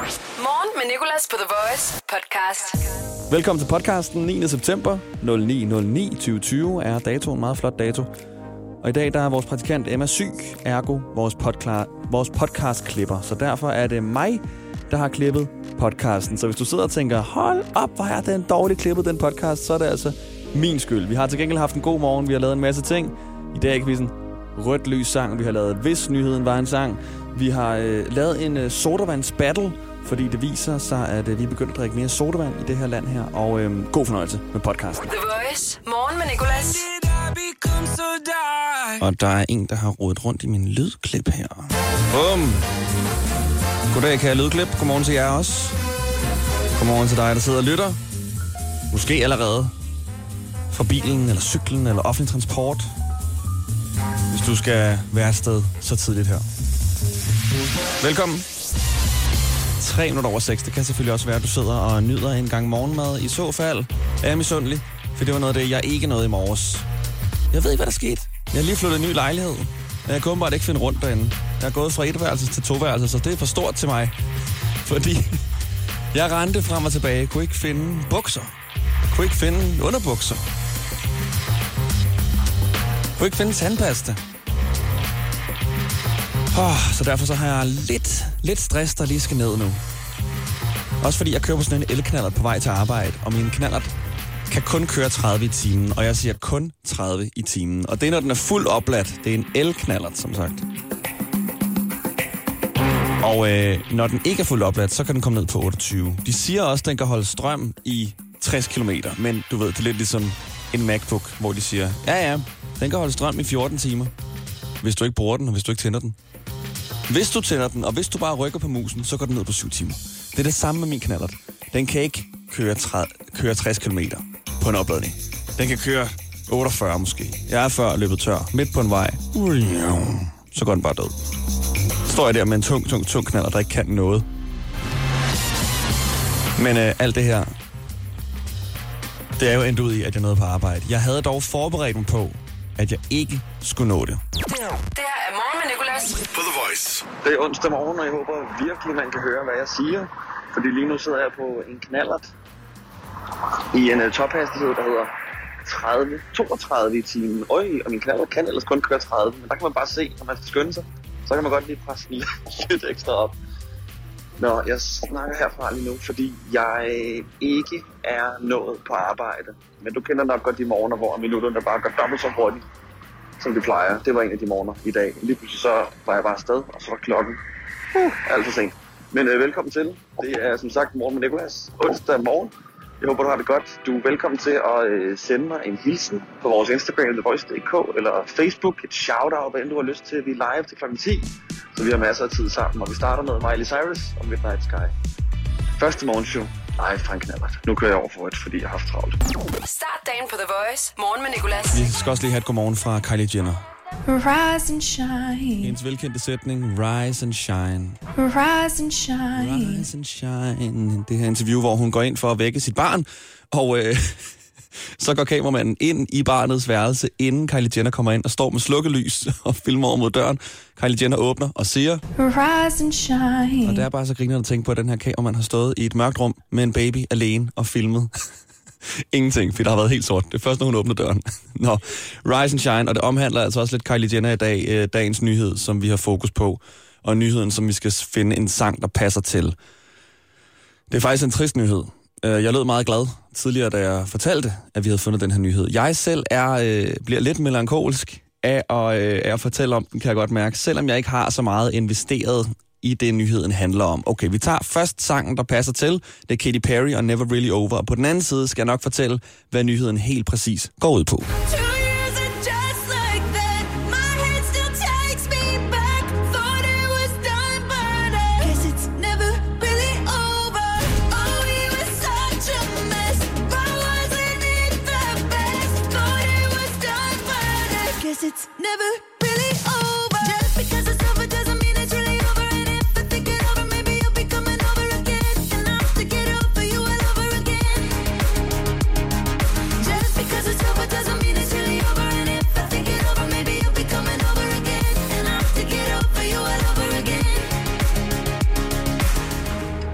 Morgen med Nicolas på The Voice podcast. Velkommen til podcasten 9. september 09.09.2020 er datoen en meget flot dato. Og i dag der er vores praktikant Emma syg, ergo vores, podkla- vores podcast-klipper. Så derfor er det mig, der har klippet podcasten. Så hvis du sidder og tænker, hold op, hvor er den dårligt klippet, den podcast, så er det altså min skyld. Vi har til gengæld haft en god morgen, vi har lavet en masse ting. I dag er quizzen rødt lys sang, vi har lavet hvis nyheden var en sang. Vi har øh, lavet en øh, sodavands battle, fordi det viser sig, at øh, vi er begyndt at drikke mere sodavand i det her land her. Og øh, god fornøjelse med podcasten. The Voice. Morgen med Nicolas. Og der er en, der har rodet rundt i min lydklip her. Bum! Goddag, kære lydklip. Godmorgen til jer også. Godmorgen til dig, der sidder og lytter. Måske allerede fra bilen, eller cyklen, eller offentlig transport. Hvis du skal være et sted så tidligt her. Velkommen. 3 minutter over 6. Det kan selvfølgelig også være, at du sidder og nyder en gang morgenmad. I så fald er jeg misundelig, for det var noget af det, jeg ikke nåede i morges. Jeg ved ikke, hvad der skete. Jeg har lige flyttet en ny lejlighed. Jeg kunne bare ikke finde rundt derinde. Jeg er gået fra etværelse til toværelse, så det er for stort til mig. Fordi jeg rendte frem og tilbage. Kunne ikke finde bukser. Kunne ikke finde underbukser. Kunne ikke finde tandpasta. Oh, så derfor så har jeg lidt, lidt stress, der lige skal ned nu. Også fordi jeg kører på sådan en elknaller på vej til arbejde, og min knallert kan kun køre 30 i timen, og jeg siger kun 30 i timen. Og det er, når den er fuld opladt. Det er en elknallert, som sagt. Og øh, når den ikke er fuld opladt, så kan den komme ned på 28. De siger også, at den kan holde strøm i 60 km, men du ved, det er lidt ligesom en MacBook, hvor de siger, ja ja, den kan holde strøm i 14 timer, hvis du ikke bruger den, og hvis du ikke tænder den. Hvis du tænder den, og hvis du bare rykker på musen, så går den ned på 7 timer. Det er det samme med min knallert. Den kan ikke køre, 30, køre 60 km på en opladning. Den kan køre 48 måske. Jeg er før løbet tør, midt på en vej. Så går den bare død. Så står jeg der med en tung, tung, tung knaller, der ikke kan noget. Men øh, alt det her, det er jo endt ud i, at jeg nåede på arbejde. Jeg havde dog forberedt mig på, at jeg ikke skulle nå det. Det her er Morgen med Nicolas. på The Voice. Det er onsdag morgen, og jeg håber virkelig, man kan høre, hvad jeg siger. Fordi lige nu sidder jeg på en knallert i en uh, tophastighed, der hedder 30, 32 i timen. Øj, og min knallert kan ellers kun køre 30, men der kan man bare se, når man skal skynde sig, så kan man godt lige presse lidt ekstra op. Nå, jeg snakker herfra lige nu, fordi jeg ikke er nået på arbejde. Men du kender nok godt de morgener, hvor minutterne bare går dobbelt så hurtigt, som de plejer. Det var en af de morgener i dag. Lige pludselig så var jeg bare afsted, og så var klokken uh, alt for sent. Men øh, velkommen til. Det er som sagt morgen med Nicolas. Onsdag morgen. Jeg håber, du har det godt. Du er velkommen til at øh, sende mig en hilsen på vores Instagram, TheVoice.dk, eller Facebook, et shout-out, hvad end du har lyst til. Vi er live til kl. 10, så vi har masser af tid sammen. Og vi starter med Miley Cyrus og Midnight Sky. Første morgenshow. Ej, Frank Knallert. Nu kører jeg over for et, fordi jeg har haft travlt. Start dagen på The Voice. Morgen med Nicolas. Vi skal også lige have et godmorgen fra Kylie Jenner. Rise and shine, Hendes velkendte sætning, Rise and Shine. rise and shine. Rise and Shine. Det her interview, hvor hun går ind for at vække sit barn, og øh, så går kameramanden ind i barnets værelse, inden Kylie Jenner kommer ind og står med slukkelys og filmer over mod døren. Kylie Jenner åbner og siger, Rise and shine. og det er bare så griner at tænke på, at den her kameramand har stået i et mørkt rum med en baby alene og filmet. Ingenting, fordi der har været helt sort. Det er først, når hun åbner døren. Nå, Rise and Shine, og det omhandler altså også lidt Kylie Jenner i dag, øh, dagens nyhed, som vi har fokus på, og nyheden, som vi skal finde en sang, der passer til. Det er faktisk en trist nyhed. Øh, jeg lød meget glad tidligere, da jeg fortalte, at vi havde fundet den her nyhed. Jeg selv er, øh, bliver lidt melankolsk af at, øh, af at fortælle om den, kan jeg godt mærke, selvom jeg ikke har så meget investeret i det, nyheden handler om. Okay, vi tager først sangen, der passer til. Det er Katy Perry og Never Really Over. Og på den anden side skal jeg nok fortælle, hvad nyheden helt præcis går ud på. Two years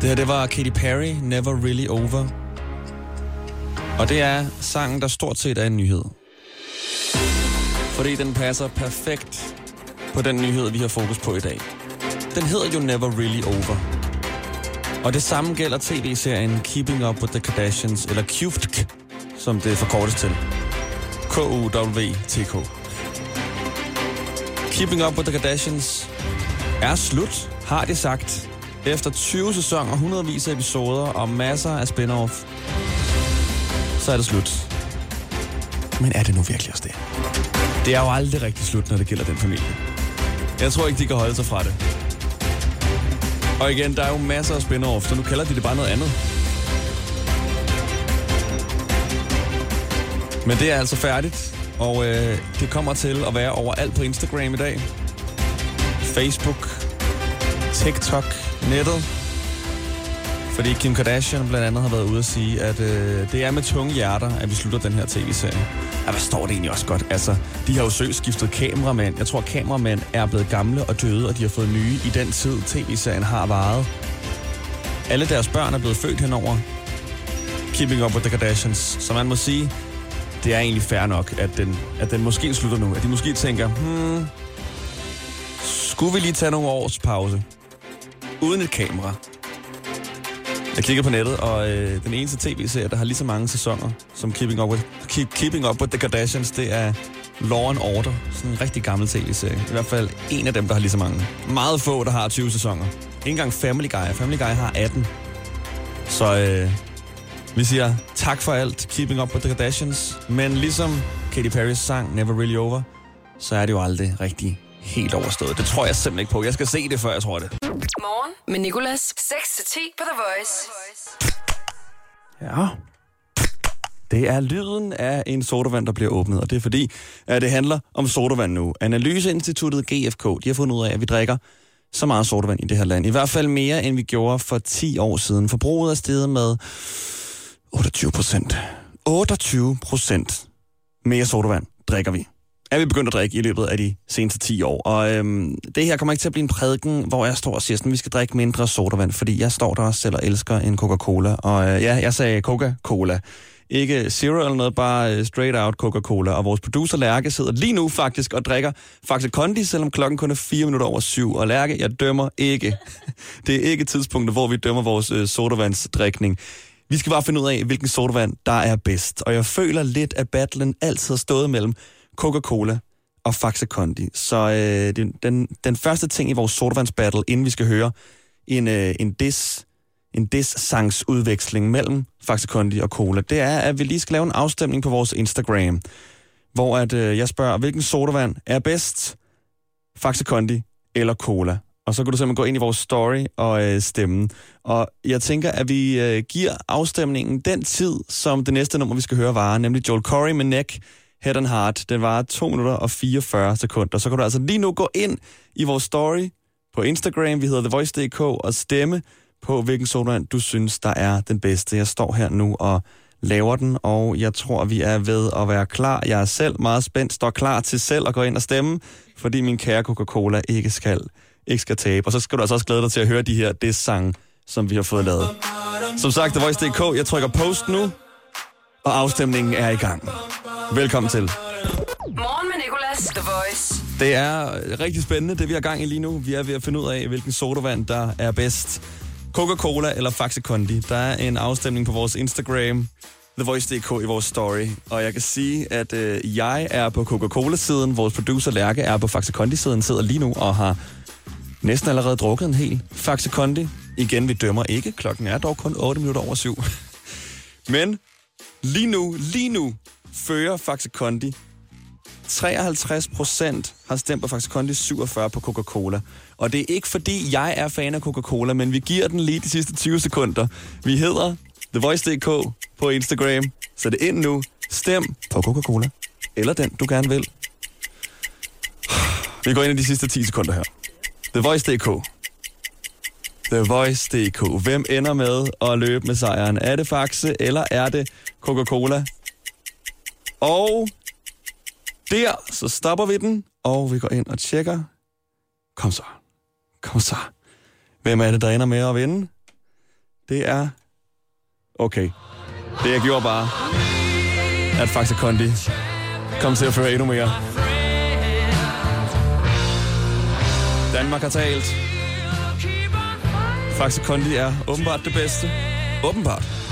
Det her, det var Katy Perry, Never Really Over. Og det er sangen, der stort set er en nyhed. Fordi den passer perfekt på den nyhed, vi har fokus på i dag. Den hedder jo Never Really Over. Og det samme gælder tv-serien Keeping Up with the Kardashians, eller KUFTK, som det forkortes til. K-U-W-T-K. Keeping Up with the Kardashians er slut, har de sagt. Efter 20 sæsoner, hundredvis af episoder og masser af spin-off, så er det slut. Men er det nu virkelig også det? Det er jo aldrig rigtig slut, når det gælder den familie. Jeg tror ikke, de kan holde sig fra det. Og igen, der er jo masser af spin-off, så nu kalder de det bare noget andet. Men det er altså færdigt, og øh, det kommer til at være overalt på Instagram i dag. Facebook, TikTok, nettet. Fordi Kim Kardashian blandt andet har været ude at sige, at øh, det er med tunge hjerter, at vi slutter den her tv-serie. Ja, hvad står det egentlig også godt? Altså, de har jo søgt skiftet kameramænd. Jeg tror, kameramænd er blevet gamle og døde, og de har fået nye i den tid, tv-serien har varet. Alle deres børn er blevet født henover Keeping Up with the Kardashians. Så man må sige, det er egentlig fair nok, at den, at den måske slutter nu. At de måske tænker, hmm, skulle vi lige tage nogle års pause? Uden et kamera. Jeg kigger på nettet, og øh, den eneste tv-serie, der har lige så mange sæsoner som Keeping Up with, Keep, Keeping Up with the Kardashians, det er Law and Order. Sådan en rigtig gammel tv-serie. I hvert fald en af dem, der har lige så mange. Meget få, der har 20 sæsoner. Ikke engang Family Guy. Family Guy har 18. Så øh, vi siger tak for alt, Keeping Up with the Kardashians. Men ligesom Katy Perry's sang Never Really Over, så er det jo aldrig rigtig helt overstået. Det tror jeg simpelthen ikke på. Jeg skal se det, før jeg tror det. Morgen med Nicolas. 6-10 på The Voice. Ja. Det er lyden af en sodavand, der bliver åbnet, og det er fordi, at det handler om sodavand nu. Analyseinstituttet GFK, de har fundet ud af, at vi drikker så meget sodavand i det her land. I hvert fald mere, end vi gjorde for 10 år siden. Forbruget er steget med 28 procent. 28 procent mere sodavand drikker vi. Er vi begyndt at drikke i løbet af de seneste 10 år. Og øhm, det her kommer ikke til at blive en prædiken, hvor jeg står og siger, at vi skal drikke mindre sodavand, fordi jeg står der også selv og elsker en Coca-Cola. Og øh, ja, jeg sagde Coca-Cola. Ikke zero eller noget, bare øh, straight out Coca-Cola. Og vores producer Lærke sidder lige nu faktisk og drikker faktisk Kondi, selvom klokken kun er 4 minutter over syv. Og Lærke, jeg dømmer ikke. Det er ikke tidspunktet, hvor vi dømmer vores øh, sodavandsdrikning. Vi skal bare finde ud af, hvilken sodavand, der er bedst. Og jeg føler lidt, at battlen altid har stået mellem Coca-Cola og Faxe Kondi. Så øh, den, den, første ting i vores sodavandsbattle, inden vi skal høre en, øh, en dis en dis-sangsudveksling mellem Faxe Kondi og Cola, det er, at vi lige skal lave en afstemning på vores Instagram, hvor at, øh, jeg spørger, hvilken sodavand er bedst? Faxe Kondi eller Cola? Og så kan du simpelthen gå ind i vores story og øh, stemme. Og jeg tænker, at vi øh, giver afstemningen den tid, som det næste nummer, vi skal høre, varer, nemlig Joel Corey med Neck, Head and Heart. Den var 2 minutter og 44 sekunder. Så kan du altså lige nu gå ind i vores story på Instagram, vi hedder TheVoice.dk, og stemme på, hvilken sodavand du synes, der er den bedste. Jeg står her nu og laver den, og jeg tror, vi er ved at være klar. Jeg er selv meget spændt, står klar til selv at gå ind og stemme, fordi min kære Coca-Cola ikke skal, ikke skal tabe. Og så skal du altså også glæde dig til at høre de her diss-sange, som vi har fået lavet. Som sagt, TheVoice.dk, jeg trykker post nu, og afstemningen er i gang. Velkommen til. Morgen med Nicolas. The Voice. Det er rigtig spændende, det vi har gang i lige nu. Vi er ved at finde ud af, hvilken sodavand, der er bedst. Coca-Cola eller Faxe Kondi. Der er en afstemning på vores Instagram, TheVoice.dk i vores story. Og jeg kan sige, at øh, jeg er på Coca-Cola-siden. Vores producer Lærke er på Faxe Kondi-siden, sidder lige nu og har næsten allerede drukket en hel Faxe Kondi. Igen, vi dømmer ikke. Klokken er dog kun 8 minutter over syv. Men lige nu, lige nu, fører Faxe Kondi 53 procent har stemt på Faxe Kondi, 47 på Coca-Cola. Og det er ikke fordi, jeg er fan af Coca-Cola, men vi giver den lige de sidste 20 sekunder. Vi hedder TheVoice.dk på Instagram. Så det ind nu. Stem på Coca-Cola. Eller den, du gerne vil. Vi går ind i de sidste 10 sekunder her. TheVoice.dk. TheVoice.dk. Hvem ender med at løbe med sejren? Er det Faxe, eller er det Coca-Cola? Og der, så stopper vi den, og vi går ind og tjekker. Kom så. Kom så. Hvem er det, der ender med at vinde? Det er... Okay. Det jeg gjorde bare, at Faxe Kondi kom til at føre endnu mere. Danmark har talt. Faxe Kondi er åbenbart det bedste. Åbenbart.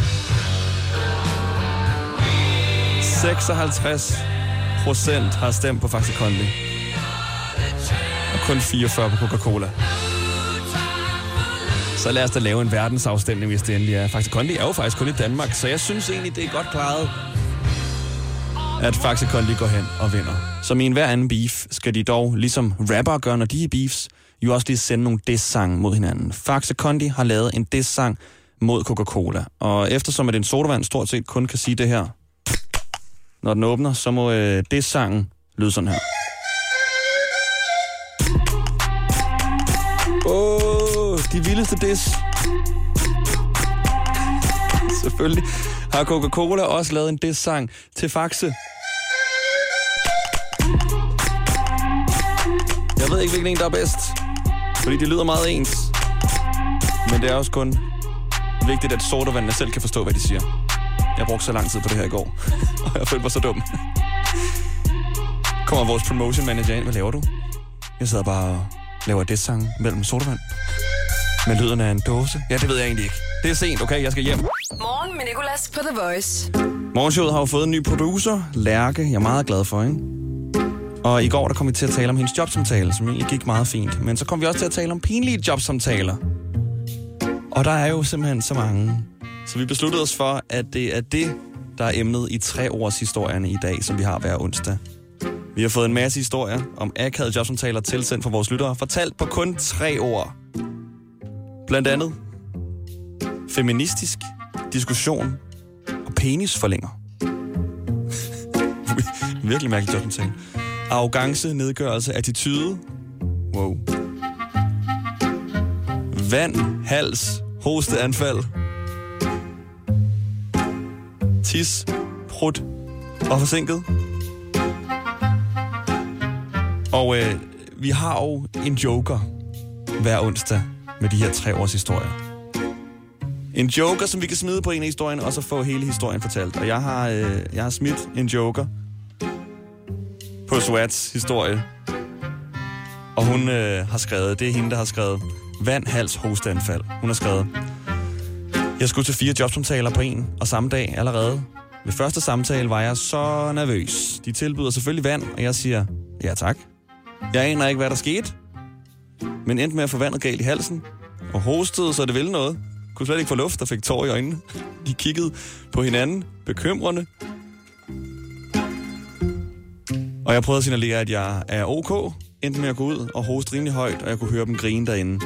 56 procent har stemt på Faxe Kondi. Og kun 44 på Coca-Cola. Så lad os da lave en verdensafstemning, hvis det endelig er. Faxe Kondi er jo faktisk kun i Danmark, så jeg synes egentlig, det er godt klaret, at Faxe Kondi går hen og vinder. Som i enhver anden beef, skal de dog, ligesom rapper gør, når de er beefs, jo også lige sende nogle diss-sang mod hinanden. Faxe Kondi har lavet en diss-sang mod Coca-Cola, og eftersom at en sodavand stort set kun kan sige det her, når den åbner, så må øh, det sangen lyde sådan her. Åh, oh, de vildeste diss. Selvfølgelig har Coca-Cola også lavet en diss-sang til Faxe. Jeg ved ikke, hvilken en, der er bedst. Fordi det lyder meget ens. Men det er også kun vigtigt, at sodavandene selv kan forstå, hvad de siger. Jeg brugte så lang tid på det her i går, og jeg følte mig så dum. Kommer vores promotion manager ind. Hvad laver du? Jeg sidder bare og laver det sang mellem sodavand. Med lyden af en dåse. Ja, det ved jeg egentlig ikke. Det er sent, okay? Jeg skal hjem. Morgen med Nicolas på The Voice. Morgenshowet har jo fået en ny producer, Lærke. Jeg er meget glad for, ikke? Og i går der kom vi til at tale om hendes jobsamtale, som egentlig gik meget fint. Men så kom vi også til at tale om pinlige jobsamtaler. Og der er jo simpelthen så mange. Så vi besluttede os for, at det er det, der er emnet i tre års historierne i dag, som vi har hver onsdag. Vi har fået en masse historier om akavede jobsamtaler tilsendt fra vores lyttere, fortalt på kun tre ord. Blandt andet feministisk diskussion og penisforlænger. Virkelig mærkeligt jobsamtale. Arrogance, nedgørelse, attitude. Wow. Vand, hals, hosteanfald. Tis, prut og forsinket. Og øh, vi har jo en joker hver onsdag med de her tre års historier. En joker, som vi kan smide på en af historien, og så få hele historien fortalt. Og jeg har, øh, jeg har smidt en joker på Swats historie. Og hun øh, har skrevet, det er hende, der har skrevet, vand, hals, hosteanfald. Hun har skrevet, jeg skulle til fire jobsamtaler på en og samme dag allerede. Ved første samtale var jeg så nervøs. De tilbyder selvfølgelig vand, og jeg siger, ja tak. Jeg aner ikke, hvad der skete, men endte med at få vandet galt i halsen, og hostede, så det ville noget. Kunne slet ikke få luft og fik tår i øjnene. De kiggede på hinanden, bekymrende. Og jeg prøvede at signalere, at jeg er ok, endte med at gå ud og hoste rimelig højt, og jeg kunne høre dem grine derinde.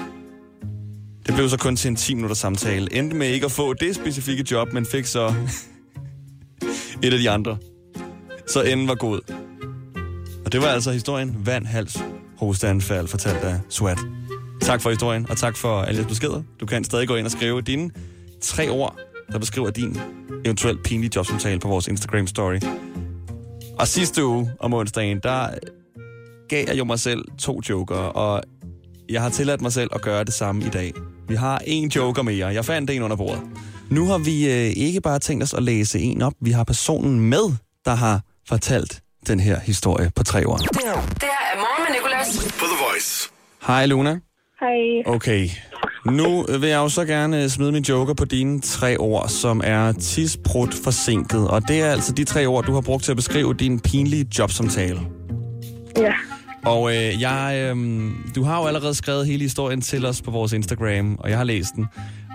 Det blev så kun til en 10 minutter samtale. Endte med ikke at få det specifikke job, men fik så et af de andre. Så enden var god. Og det var altså historien Vand, hals, hosteanfald, fortalt af Swat. Tak for historien, og tak for alle jeres beskeder. Du kan stadig gå ind og skrive dine tre ord, der beskriver din eventuelt pinlige jobsamtale på vores Instagram-story. Og sidste uge om onsdagen, der gav jeg jo mig selv to joker, og jeg har tilladt mig selv at gøre det samme i dag. Vi har en joker mere. Jeg fandt en under bordet. Nu har vi øh, ikke bare tænkt os at læse en op. Vi har personen med, der har fortalt den her historie på tre år. Det her er Morgen med Nicolas. På The Voice. Hej Luna. Hej. Okay. Nu vil jeg jo så gerne øh, smide min joker på dine tre ord, som er tidsbrud forsinket. Og det er altså de tre ord, du har brugt til at beskrive din pinlige jobsamtale. Ja. Og øh, jeg, øh, du har jo allerede skrevet hele historien til os på vores Instagram, og jeg har læst den.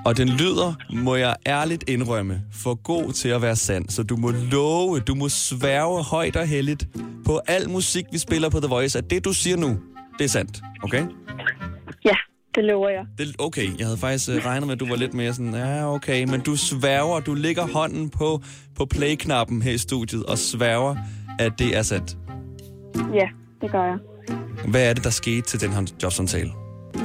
Og den lyder, må jeg ærligt indrømme, for god til at være sand. Så du må love, du må sværge højt og heldigt på al musik, vi spiller på The Voice, at det, du siger nu, det er sandt. Okay? Ja, det lover jeg. Det, okay, jeg havde faktisk øh, regnet med, at du var lidt mere sådan, ja, okay, men du sværger, du lægger hånden på, på play-knappen her i studiet og sværger, at det er sandt. Ja, det gør jeg. Hvad er det, der skete til den her jobsamtale?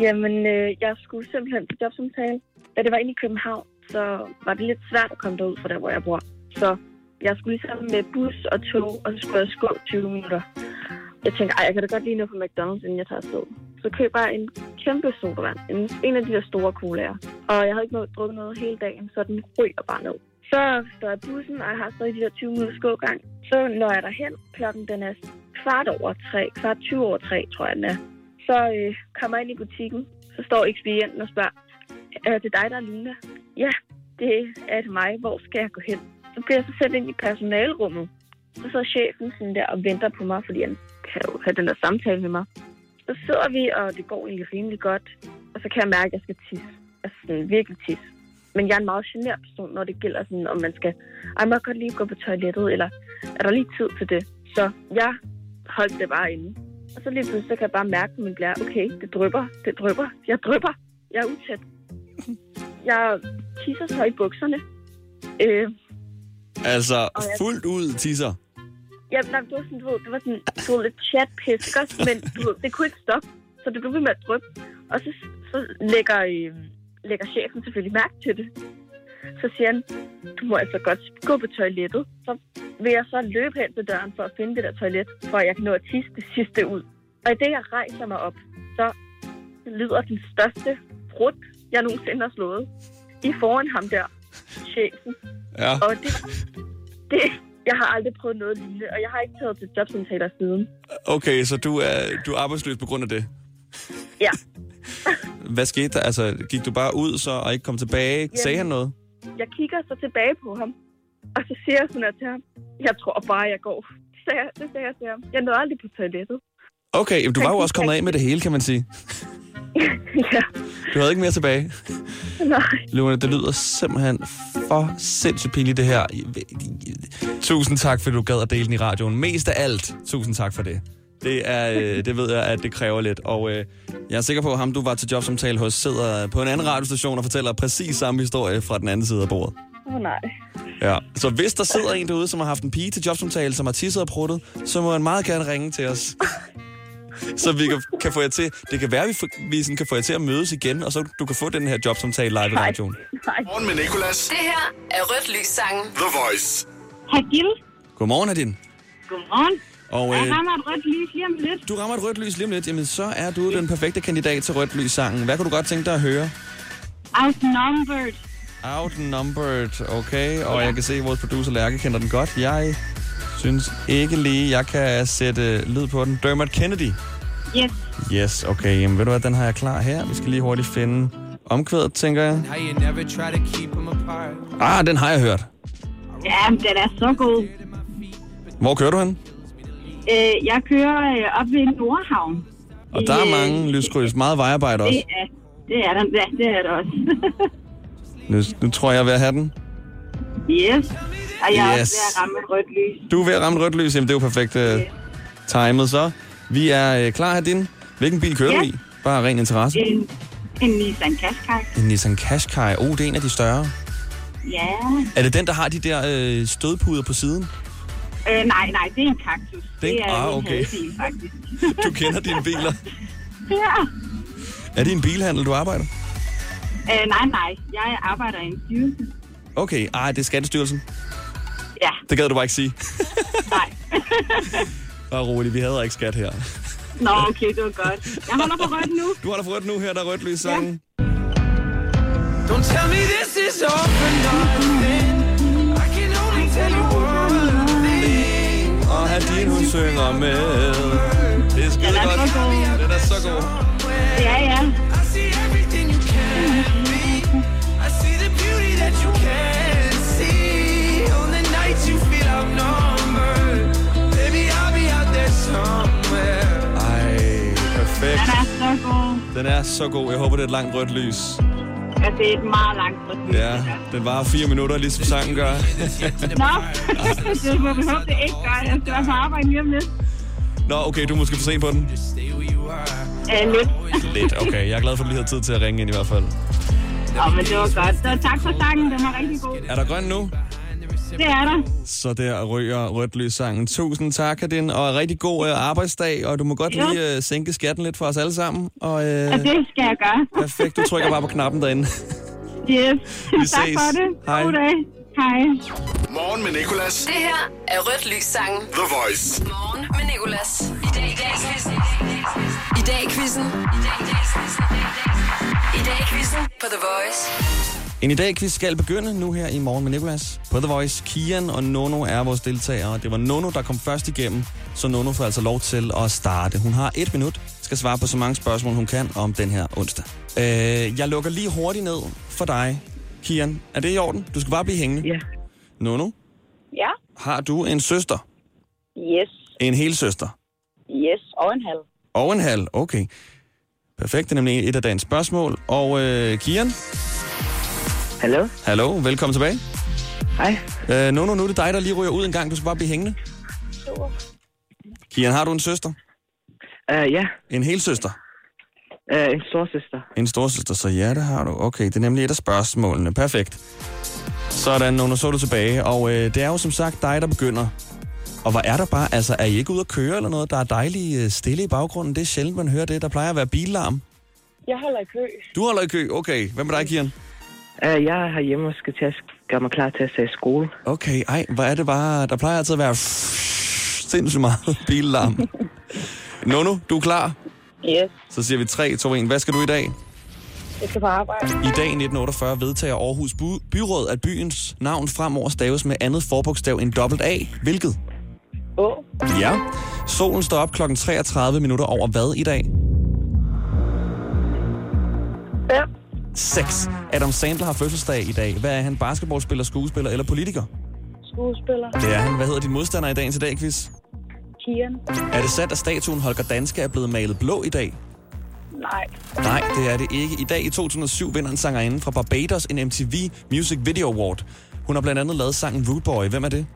Jamen, øh, jeg skulle simpelthen på jobsamtale. Da det var inde i København, så var det lidt svært at komme derud fra der, hvor jeg bor. Så jeg skulle ligesom med bus og tog, og så skulle jeg gå 20 minutter. Jeg tænkte, ej, jeg kan da godt lige nå på McDonald's, inden jeg tager afsted. Så køber jeg en kæmpe sodavand. En, en af de der store colaer. Og jeg havde ikke nået drukket noget hele dagen, så den ryger bare ned. Så står jeg bussen, og jeg har stadig de der 20 minutters gågang. Så når jeg derhen, klokken den er kvart over tre, kvart 20 over tre, tror jeg den er. Så øh, kommer jeg ind i butikken, så står ekspedienten og spørger, er det dig, der er Lina? Ja, det er det mig. Hvor skal jeg gå hen? Så bliver jeg så sendt ind i personalrummet. Så sidder chefen sådan der og venter på mig, fordi han kan jo have den der samtale med mig. Så sidder vi, og det går egentlig rimelig godt. Og så kan jeg mærke, at jeg skal tisse. Altså sådan virkelig tisse. Men jeg er en meget genert person, når det gælder sådan, om man skal... Ej, må jeg godt lige gå på toilettet, eller er der lige tid til det? Så jeg holdt det bare inde. Og så lige pludselig så kan jeg bare mærke på min blære, okay, det drypper, det drypper, jeg drypper, jeg er utæt. Jeg tisser så i bukserne. Øh, Altså, jeg- fuldt ud tisser. Ja, nej, det var sådan, du ved, det var sådan, du ved, lidt chatpis, ikke også? Men du ved, det kunne ikke stoppe, så det blev ved med at dryppe. Og så, så lægger, øh, lægger chefen selvfølgelig mærke til det. Så siger han, du må altså godt gå på toilettet. Så vil jeg så løbe hen til døren for at finde det der toilet, for at jeg kan nå at tisse det sidste ud. Og i det, jeg rejser mig op, så lyder den største brud, jeg nogensinde har slået. I foran ham der, chefen. Ja. Og det, det, jeg har aldrig prøvet noget lignende, og jeg har ikke taget til jobsamtaler siden. Okay, så du er, du er arbejdsløs på grund af det. Ja, Hvad skete der? Altså, gik du bare ud så og ikke kom tilbage? Sagde han noget? Jeg kigger så tilbage på ham, og så siger jeg sådan her til ham, jeg tror bare, jeg går. Det sagde, jeg, det sagde jeg til ham. Jeg nåede aldrig på toilettet. Okay, du var jo også kommet af med det hele, kan man sige. ja, Du havde ikke mere tilbage. nej. Lune, det lyder simpelthen for sindssygt pinligt, det her. Tusind tak, fordi du gad at dele den i radioen. Mest af alt, tusind tak for det. Det, er, øh, det ved jeg, at det kræver lidt. Og øh, jeg er sikker på, at ham, du var til jobsamtale hos, sidder på en anden radiostation og fortæller præcis samme historie fra den anden side af bordet. Åh oh, nej. Ja. Så hvis der sidder en derude, som har haft en pige til jobsamtale, som har tisset og pruttet, så må han meget gerne ringe til os. Så vi kan, kan få jer til... Det kan være, at vi, vi sådan kan få jer til at mødes igen, og så du kan få den her jobsamtale live i radioen. Nej. Morgen med Nicolas. Det her er Rødt Lys Sangen. The Voice. Hej Gil. Godmorgen, Nadine. Godmorgen. Og Jeg øh, rammer et rødt lys lige om lidt. du rammer et rødt lys lige om lidt. Jamen, så er du den perfekte kandidat til rødt lys sangen. Hvad kunne du godt tænke dig at høre? Outnumbered. Outnumbered, okay. Og jeg kan se, at vores producer Lærke kender den godt. Jeg synes ikke lige, jeg kan sætte lyd på den. Dermot Kennedy. Yes. Yes, okay. Jamen, ved du hvad, den har jeg klar her. Vi skal lige hurtigt finde omkvædet, tænker jeg. Ah, den har jeg hørt. Ja, men den er så god. Hvor kører du hen? Øh, jeg kører øh, op ved Nordhavn. Og der er Øh, mange lyskryds. Meget vejarbejde også. Det er, det er der, ja, det er der også. Nu, nu tror jeg, jeg er ved at have den. yes. Og jeg er Yes. også ved at ramme et rødt lys. Du er ved at ramme rødt lys. Jamen, det er jo perfekt uh, timet så. Vi er uh, klar her, din. Hvilken bil kører Ja. du i? Bare ren interesse. En, en Nissan Qashqai. En Nissan Qashqai. Oh, det er en af de større. Ja. Er det den, der har de der øh, stødpuder på siden? Øh, nej, nej, det er en kaktus. Det er en- det er ah, en okay. hadebil, faktisk. Du kender dine biler. ja. Er det en bilhandel, du arbejder? Øh, nej, nej. Jeg arbejder i en styrelse. Okay, ej, det er Skattestyrelsen. Ja, Det gad du bare ikke sige. nej. Bare roligt, vi hader ikke skat her. Nå, okay, det var godt. Jeg holder på rødt nu. Du har da fået nu her, der er rødt lys sangen. Don't tell me this is all for Hadin, hun synger med. Det er skide godt. god. Den er så god. Ja, ja. I see everything you can be. I see the beauty that you can't see. On the nights you feel outnumbered. Baby, I'll be out there somewhere. Ej, perfekt. Den er så god. Den er så god. Jeg håber, det er et langt rødt lys. Ja, det er et meget langt lys. Ja, det den varer fire minutter, ligesom sangen gør. Nå, det må vi håbe, det ikke gør. Jeg skal være på arbejde lige om lidt. Nå, okay, du er måske for sent på den. Øh, lidt. Lidt, okay. Jeg er glad for, at du lige har tid til at ringe ind i hvert fald. Nå, men det var godt. Så tak for sangen. Den var rigtig god. Er der grøn nu? Det er der. Så der ryger rødt sangen. Tusind tak, Kadin, og rigtig god øh, arbejdsdag, og du må godt Ja. lige øh, sænke skatten lidt for os alle sammen. Og øh, Og det skal jeg gøre. perfekt, du trykker bare på knappen derinde. Yes. Vi tak ses. for det. Hej. God dag. Hej. Morgen med Nicolas. Det her er Rødt Lys Sangen. The Voice. Morgen med Nicolas. I dag i dag i quizzen. I dag i quizzen. I dag i dag i quizzen. I dag quizzen på The Voice. En i dag quiz skal begynde nu her i morgen med Nicolas. På The Voice, Kian og Nono er vores deltagere. Det var Nono, der kom først igennem, så Nono får altså lov til at starte. Hun har et minut, skal svare på så mange spørgsmål, hun kan om den her onsdag. Øh, jeg lukker lige hurtigt ned for dig, Kian. Er det i orden? Du skal bare blive hængende. Ja. Nono, Ja. har du en søster? Yes. En hel søster? Yes. Og en halv. Og en halv, okay. Perfekt, det er nemlig et af dagens spørgsmål. Og øh, Kian, Hallo? hallo, velkommen tilbage. Hej. Øh, Nono, nu er det dig, der lige ryger ud en gang. Du skal bare blive hængende. Kian, har du en søster? Uh, ja, En hel søster? uh, en storsøster. En storsøster, så ja, det har du. Okay, det er nemlig et af spørgsmålene. Perfekt. Sådan, Nono, så er du tilbage. Og øh, det er jo som sagt dig, der begynder. Og hvor er der bare, altså er I ikke ude at køre eller noget? Der er dejligt øh, stille i baggrunden. Det er sjældent, man hører det. Der plejer at være billarm. Jeg holder i kø. Du holder i kø, okay. Hvad med dig, Kian? Uh, jeg er herhjemme og skal til at gøre mig klar til at tage skole. Okay, ej, hvor er det bare... Der plejer altid at være sindssygt meget billarm. Nono, du er klar? Yes. Så siger vi 3, 2, 1. Hvad skal du i dag? Jeg skal på arbejde. I dag i 1948 vedtager Aarhus By- Byråd, at byens navn fremover staves med andet forbogstav end dobbelt A. Hvilket? Åh. Ja. Solen står op klokken 33 minutter over hvad i dag? Fem. 6. Adam Sandler har fødselsdag i dag. Hvad er han? Basketballspiller, skuespiller eller politiker? Skuespiller. Det er han. Hvad hedder din modstander i dagens i dag, quiz? Kian. Er det sandt, at statuen Holger Danske er blevet malet blå i dag? Nej. Nej, det er det ikke. I dag i 2007 vinder en sangerinde fra Barbados en MTV Music Video Award. Hun har blandt andet lavet sangen Rude Boy. Hvem er det?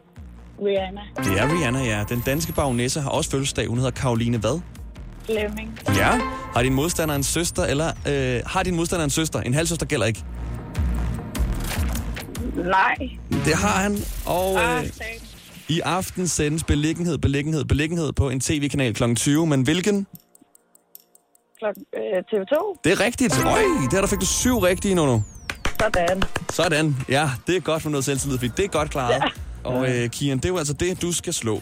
Rihanna. Det er Rihanna, ja. Den danske bagnæsse har også fødselsdag. Hun hedder Karoline hvad? Flemming. Ja. Har din modstander en søster, eller øh, har din modstander en søster? En halvsøster gælder ikke. Nej. Det har han, og Ah, øh, i aften sendes beliggenhed, beliggenhed, beliggenhed på en tv-kanal kl. 20. Men hvilken? Øh, TV2. Det er rigtigt. Øj, der der fik du syv rigtige, Nono. Sådan. Sådan. Ja, det er godt for noget selvtillid, fordi det er godt klaret. Ja. Og øh, Kian, det er jo altså det, du skal slå.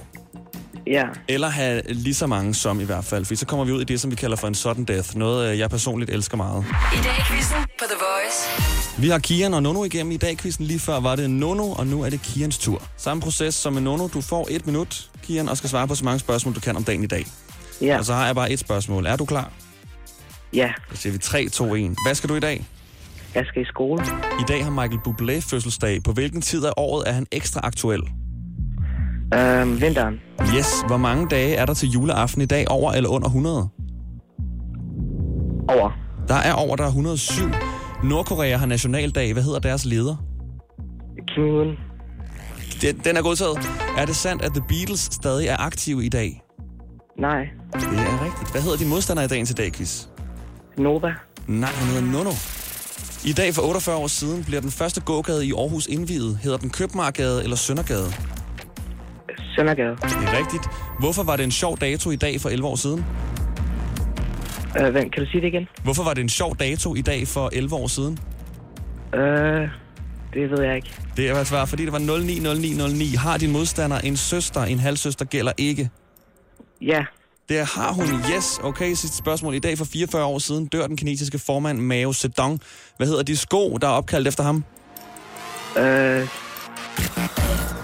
Ja. Eller have lige så mange som i hvert fald. For så kommer vi ud i det, som vi kalder for en sudden death. Noget, øh, jeg personligt elsker meget. I dag quizzen på The Voice. Vi har Kian og Nono igennem i dag. Quizzen lige før var det Nono, og nu er det Kians tur. Samme proces som med Nono. Du får et minut, Kian, og skal svare på så mange spørgsmål, du kan om dagen i dag. Ja. Og så har jeg bare et spørgsmål. Er du klar? Ja. Så siger vi 3, 2, 1. Hvad skal du i dag? Jeg skal i skole. I dag har Michael Bublé fødselsdag. På hvilken tid af året er han ekstra aktuel? Uh, vinteren. Yes. Hvor mange dage er der til juleaften i dag? Over eller under 100? Over. Der er over, der er 107. Nordkorea har nationaldag. Hvad hedder deres leder? Kim Jong-un. Den, den er godtaget. Er det sandt, at The Beatles stadig er aktive i dag? Nej. Det er rigtigt. Hvad hedder din modstander i dagen til dag, quiz? Nova. Nej, han hedder Nono. I dag for 48 år siden bliver den første gågade i Aarhus indviet. Hedder den Købmarkgade eller Søndergade? Søndergade. Det er rigtigt. Hvorfor var det en sjov dato i dag for 11 år siden? Uh, vent, kan du sige det igen? Hvorfor var det en sjov dato i dag for 11 år siden? Uh, det ved jeg ikke. Det er altså fordi det var 090909. Har din modstander en søster? En halvsøster gælder ikke. Ja. Det har hun. Yes. Okay, sidste spørgsmål. I dag for 44 år siden dør den kinesiske formand Mao Zedong. Hvad hedder de sko, der er opkaldt efter ham? Uh,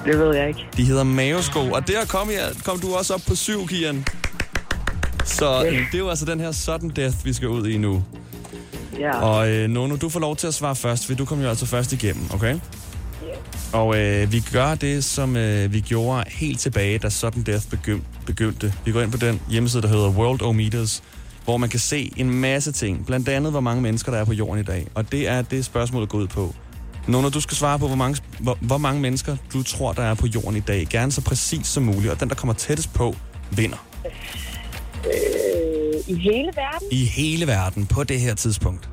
det ved jeg ikke. De hedder Mao-sko, og der kom, jeg, kom du også op på syv, Kian. Så øh, det er jo altså den her sudden death, vi skal ud i nu. Ja. Og øh, Nono, du får lov til at svare først, for du kom jo altså først igennem, okay? Og øh, vi gør det, som øh, vi gjorde helt tilbage, da Sudden Death begy- begyndte. Vi går ind på den hjemmeside, der hedder Worldometers, hvor man kan se en masse ting. Blandt andet, hvor mange mennesker der er på jorden i dag. Og det er det, spørgsmålet går ud på. Nono, du skal svare på, hvor mange, hvor, hvor mange mennesker du tror, der er på jorden i dag. Gerne så præcis som muligt. Og den, der kommer tættest på, vinder. Øh, I hele verden? I hele verden på det her tidspunkt.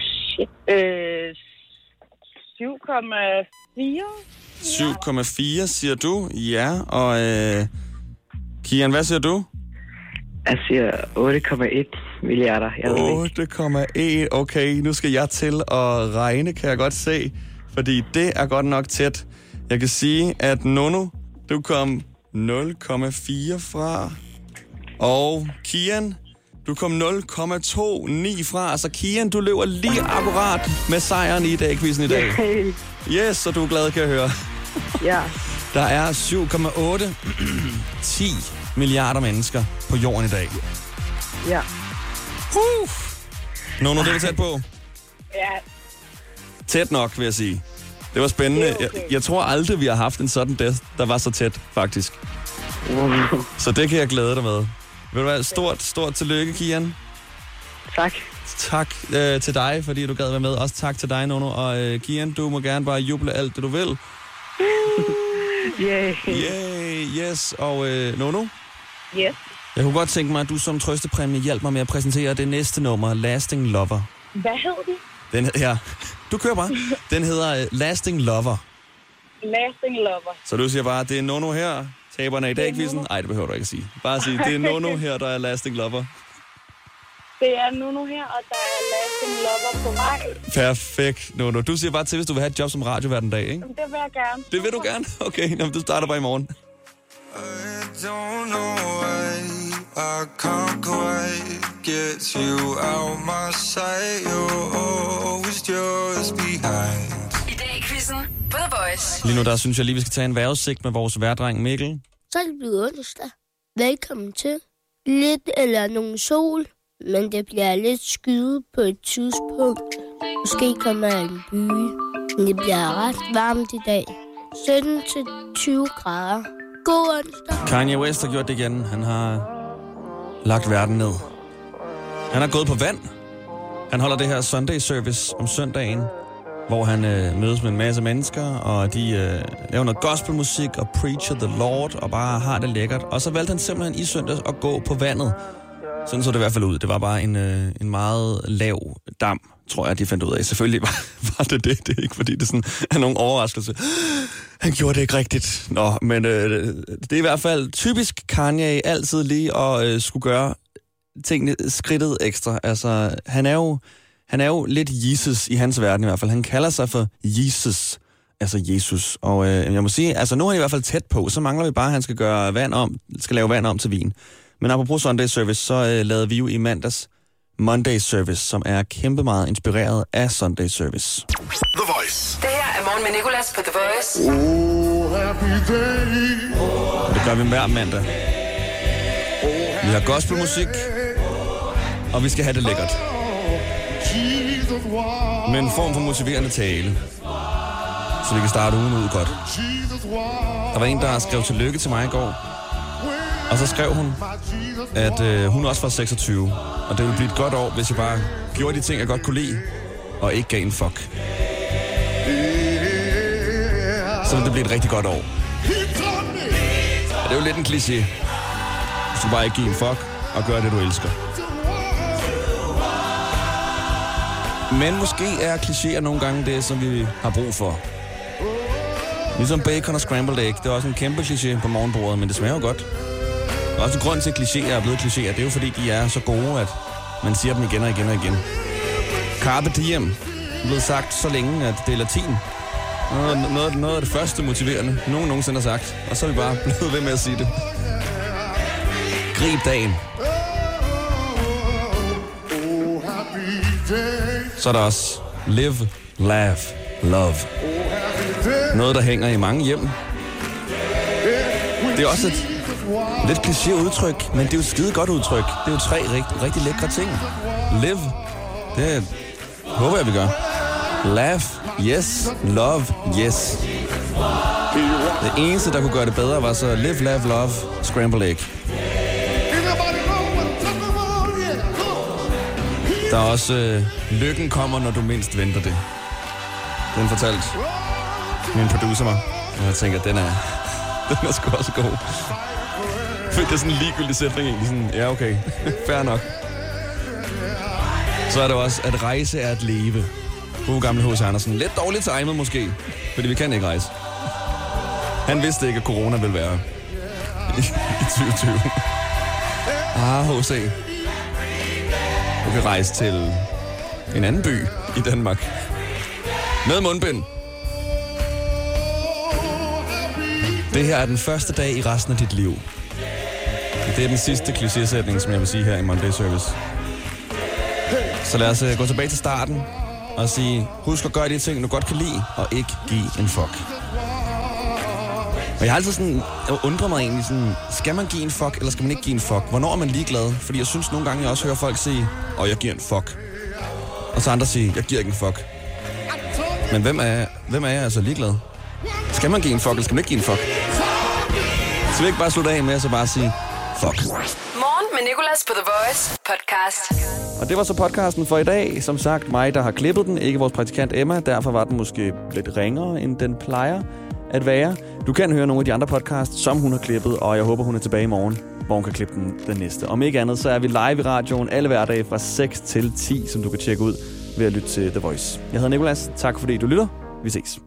Shit. Øh, 7,4? 7,4 siger du. Ja, og øh, Kian, hvad siger du? Jeg siger 8,1 milliarder. Jeg ved ikke. 8,1. Okay, nu skal jeg til at regne, kan jeg godt se. Fordi det er godt nok tæt. Jeg kan sige, at Nono, du kom 0,4 fra. Og Kian, Du kom 0,29 fra, så Kian, du løber lige akkurat med sejren i dag, quizzen i dag. Yes, så du er glad, kan jeg høre. Ja. Der er 7,8 10 milliarder mennesker på jorden i dag. Ja. Uh. Nå, nu det var tæt på. Ja. Tæt nok, vil jeg sige. Det var spændende. Det er Jeg, okay. jeg tror aldrig, vi har haft en sådan death, der var så tæt, faktisk. Så det kan jeg glæde dig med. Vil du være stort, stort tillykke, Kian. Tak. Tak øh, til dig, fordi du gad være med. Også tak til dig, Nono. Og øh, Kian, du må gerne bare juble alt det, du vil. Yeah. Yay, yes. Og øh, Nono, Yes. jeg kunne godt tænke mig, at du som trøstepræmie hjælper mig med at præsentere det næste nummer, Lasting Lover. Hvad hed den? Den her, du kører bare. Den hedder øh, Lasting Lover. Lasting Lover. Så du siger bare, det er Nono her, taberne i dag, quizzen. Nej, det behøver du ikke at sige. Bare sige, det er Nono her, der er Lasting Lover. Det er nu her, og der er Lasting Lover på vej. Perfekt, Nono. Du siger bare til, hvis du vil have et job som radio hver den dag, ikke? Det vil jeg gerne. Det vil du gerne? Okay, jamen, du starter bare i morgen. I don't know why I can't quite get you out my sight. You're always just behind. I dag i quizzen på The Voice. Lige nu, der synes jeg lige, vi skal tage en vejrudsigt med vores værdreng Mikkel. Så er det blevet onsdag. Velkommen til. Lidt eller nogen sol, men det bliver lidt skyet på et tidspunkt. Måske kommer en by. Men det bliver ret varmt i dag. 17 til 20 grader. God onsdag. Kanye West har gjort det igen. Han har lagt verden ned. Han har gået på vand. Han holder det her Sunday Service om søndagen, hvor han øh, mødes med en masse mennesker, og de øh, laver noget gospelmusik og preacher the Lord, og bare har det lækkert. Og så valgte han simpelthen i søndags at gå på vandet. Sådan så det i hvert fald ud. Det var bare en, øh, en meget lav dam, tror jeg, de fandt ud af. Selvfølgelig var, var det det. Det er ikke, fordi det sådan er nogen overraskelse. Han gjorde det ikke rigtigt. Nå, men øh, det er i hvert fald typisk Kanye altid lige at øh, skulle gøre tingene skridtet ekstra. Altså, han er jo, han er jo lidt Jesus i hans verden i hvert fald. Han kalder sig for Jesus, altså Jesus. Og øh, jeg må sige, altså nu er han i hvert fald tæt på. Så mangler vi bare, at han skal gøre vand om, skal lave vand om til vin. Men apropos Sunday Service, så øh, lavede vi jo i mandags Monday Service, som er kæmpe meget inspireret af Sunday Service. The Voice. Det her er morgen med Nicolas på The Voice. Og det gør vi hver mandag. Vi har gospelmusik, og vi skal have det lækkert. Med en form for motiverende tale, så vi kan starte ugen ud godt. Der var en, der skrev tillykke til mig i går, og så skrev hun, at øh, hun også var 26, og det ville blive et godt år, hvis jeg bare gjorde de ting, jeg godt kunne lide, og ikke gav en fuck. Så ville det blive et rigtig godt år. Og det er jo lidt en kliché. Du skal bare ikke give en fuck og gøre det, du elsker. Men måske er klichéer nogle gange det, som vi har brug for. Ligesom bacon og scrambled egg. Det er også en kæmpe kliché på morgenbordet, men det smager jo godt. Og også en grund til, at klichéer er blevet klichéer, det er jo fordi, de er så gode, at man siger dem igen og igen og igen. Carpe diem er blevet sagt så længe, at det er latin. Noget, noget, noget af det første motiverende, nogen nogensinde har sagt. Og så er vi bare blevet ved med at sige det. Grib dagen. Så er der også live, laugh, love. Noget, der hænger i mange hjem. Det er også et lidt kliché udtryk, men det er jo et skide godt udtryk. Det er jo tre rigt, rigtig lækre ting. Live, det håber jeg, vi gør. Laugh, yes. Love, yes. Det eneste, der kunne gøre det bedre, var så live, laugh, love, scramble egg. Der er også øh, lykken kommer, når du mindst venter det. Den fortalte min producer mig. Og jeg tænker, den er, den er sgu også god. Det er sådan en ligegyldig sætning egentlig. Sådan, ja, okay. Fair nok. Så er det også, at rejse er at leve. God gamle H.C. Andersen. Lidt dårligt timet måske, fordi vi kan ikke rejse. Han vidste ikke, at corona ville være i, i 2020. Ah, H.C. Du kan rejse til en anden by i Danmark. Med mundbind. Det her er den første dag i resten af dit liv. Det er den sidste klichésætning, som jeg vil sige her i Monday Service. Så lad os uh, gå tilbage til starten og sige, husk at gøre de ting, du godt kan lide, og ikke give en fuck. Og jeg har altid sådan, øh, jeg undrer mig egentlig sådan, skal man give en fuck, eller skal man ikke give en fuck? Hvornår er man ligeglad? Fordi jeg synes nogle gange, jeg også hører folk sige, og oh, jeg giver en fuck. Og så andre sige, jeg giver ikke en fuck. Men hvem er, hvem er jeg altså ligeglad? Skal man give en fuck, eller skal man ikke give en fuck? Så vil jeg ikke bare slutte af med at så bare sige, fuck. Morgen med Nicolas på The Voice podcast. Og det var så podcasten for i dag. Som sagt, mig, der har klippet den, ikke vores praktikant Emma. Derfor var den måske lidt ringere, end den plejer at være. Du kan høre nogle af de andre podcasts, som hun har klippet, og jeg håber, hun er tilbage i morgen, hvor hun kan klippe den, den næste. Om ikke andet, så er vi live i radioen alle hverdage fra 6 til 10, som du kan tjekke ud ved at lytte til The Voice. Jeg hedder Nikolas. Tak fordi du lytter. Vi ses.